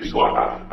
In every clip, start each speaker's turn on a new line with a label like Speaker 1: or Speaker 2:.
Speaker 1: Big Swat.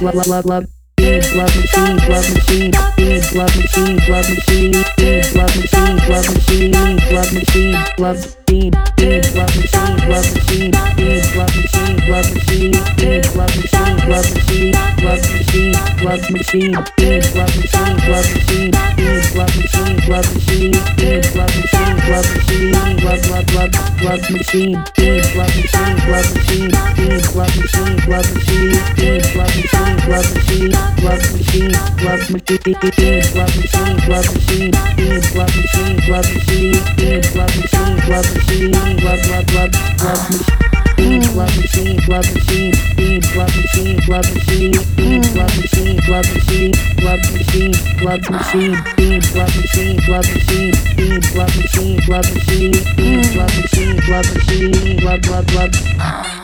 Speaker 1: love, love, love, love. Beans, love machine, love machine, beans, love machine, love machine, beans, love machine, love machine, love machine, love bean, beans, love machine, love machine, beans, love machine, love machine, beans, love machine, love machine, love machine, love machine, beans, love machine, love machine, beans, love machine, love machine, beans, love machine, love machine, love, love, love, love machine. Beans love machine, love machine. Beans love machine, love machine. Beans love machine, love machine. Love, love, love, love machine. Beans love machine, love machine. Beans love machine, love machine. Beans love machine, love machine. Love machine, love machine. Beans love machine, love machine. Beans love machine, love machine. Beans love machine, love machine. Love, love, love.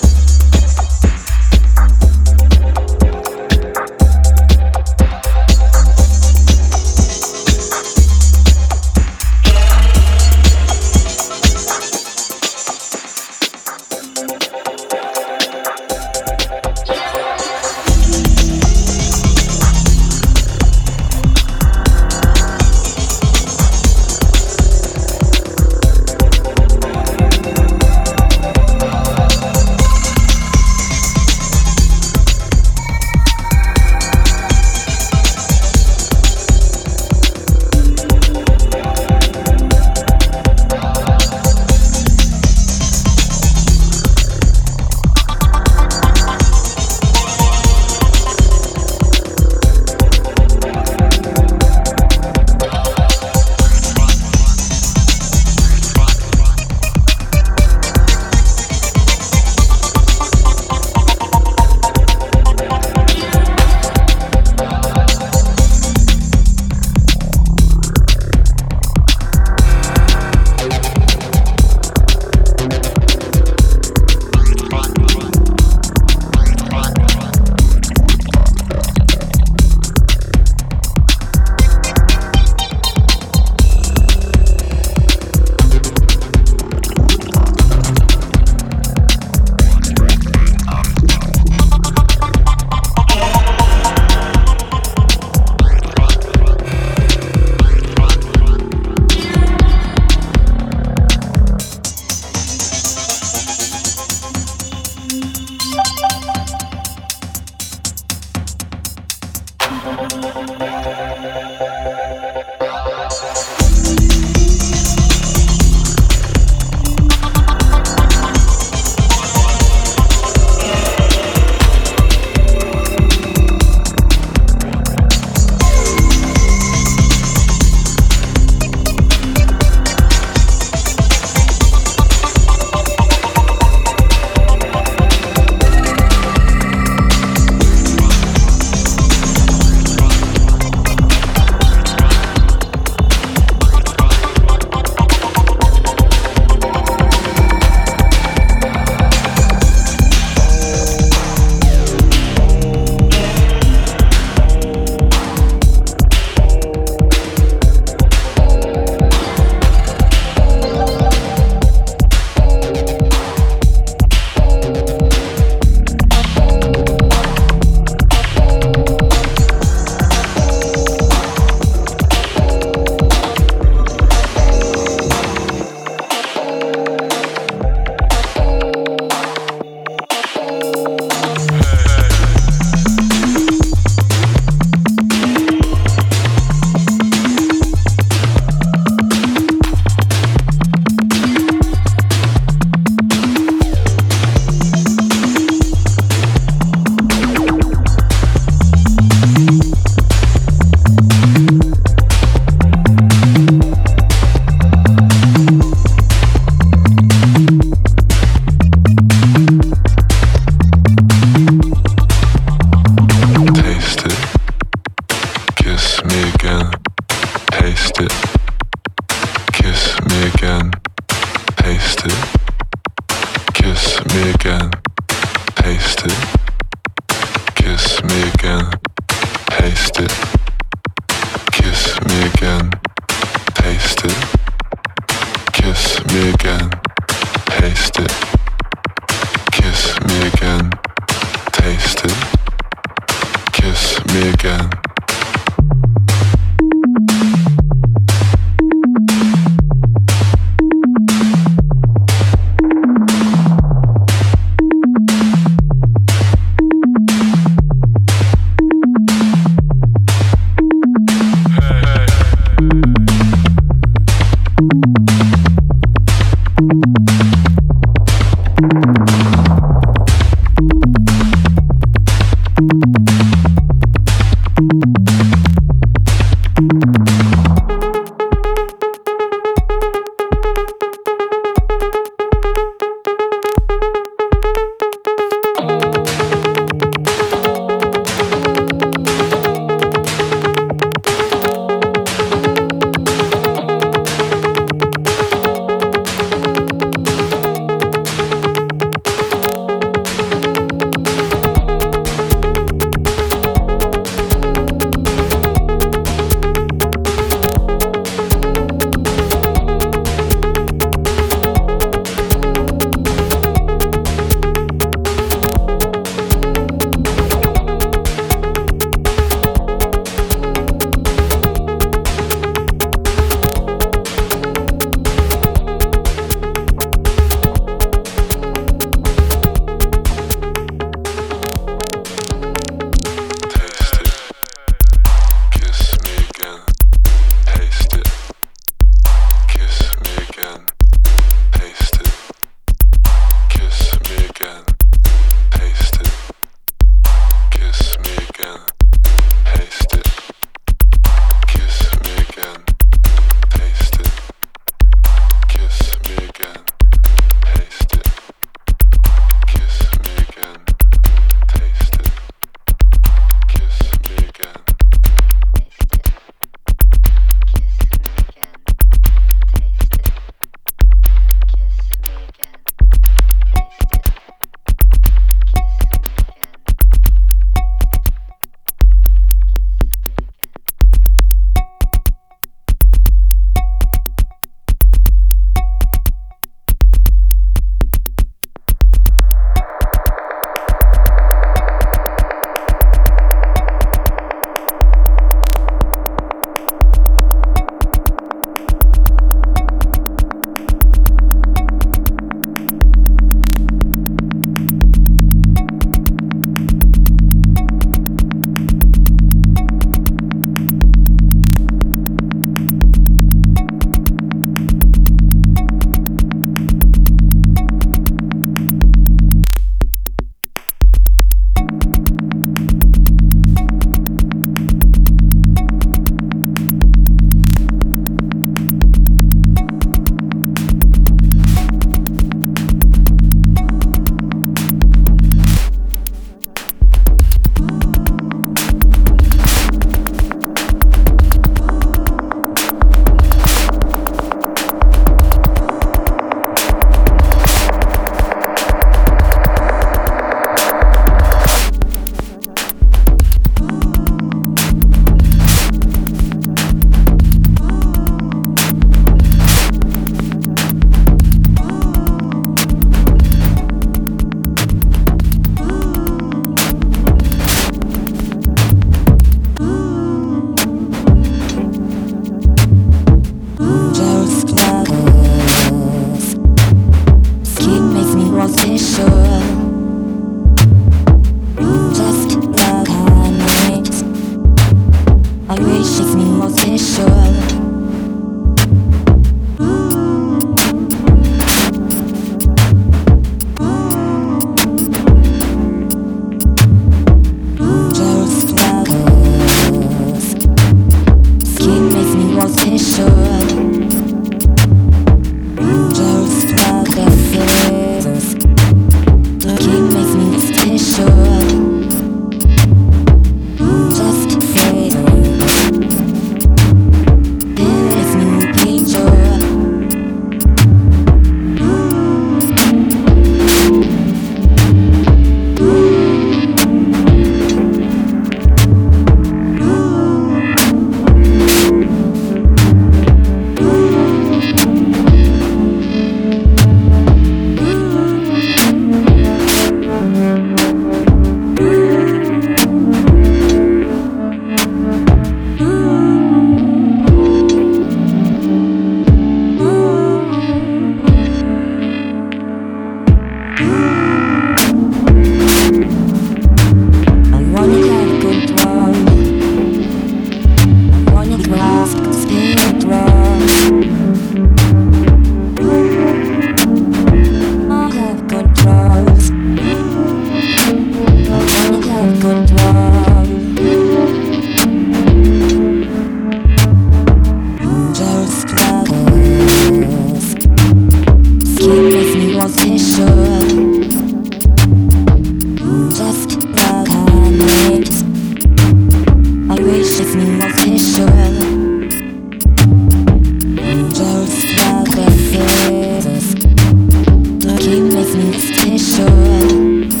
Speaker 2: Special.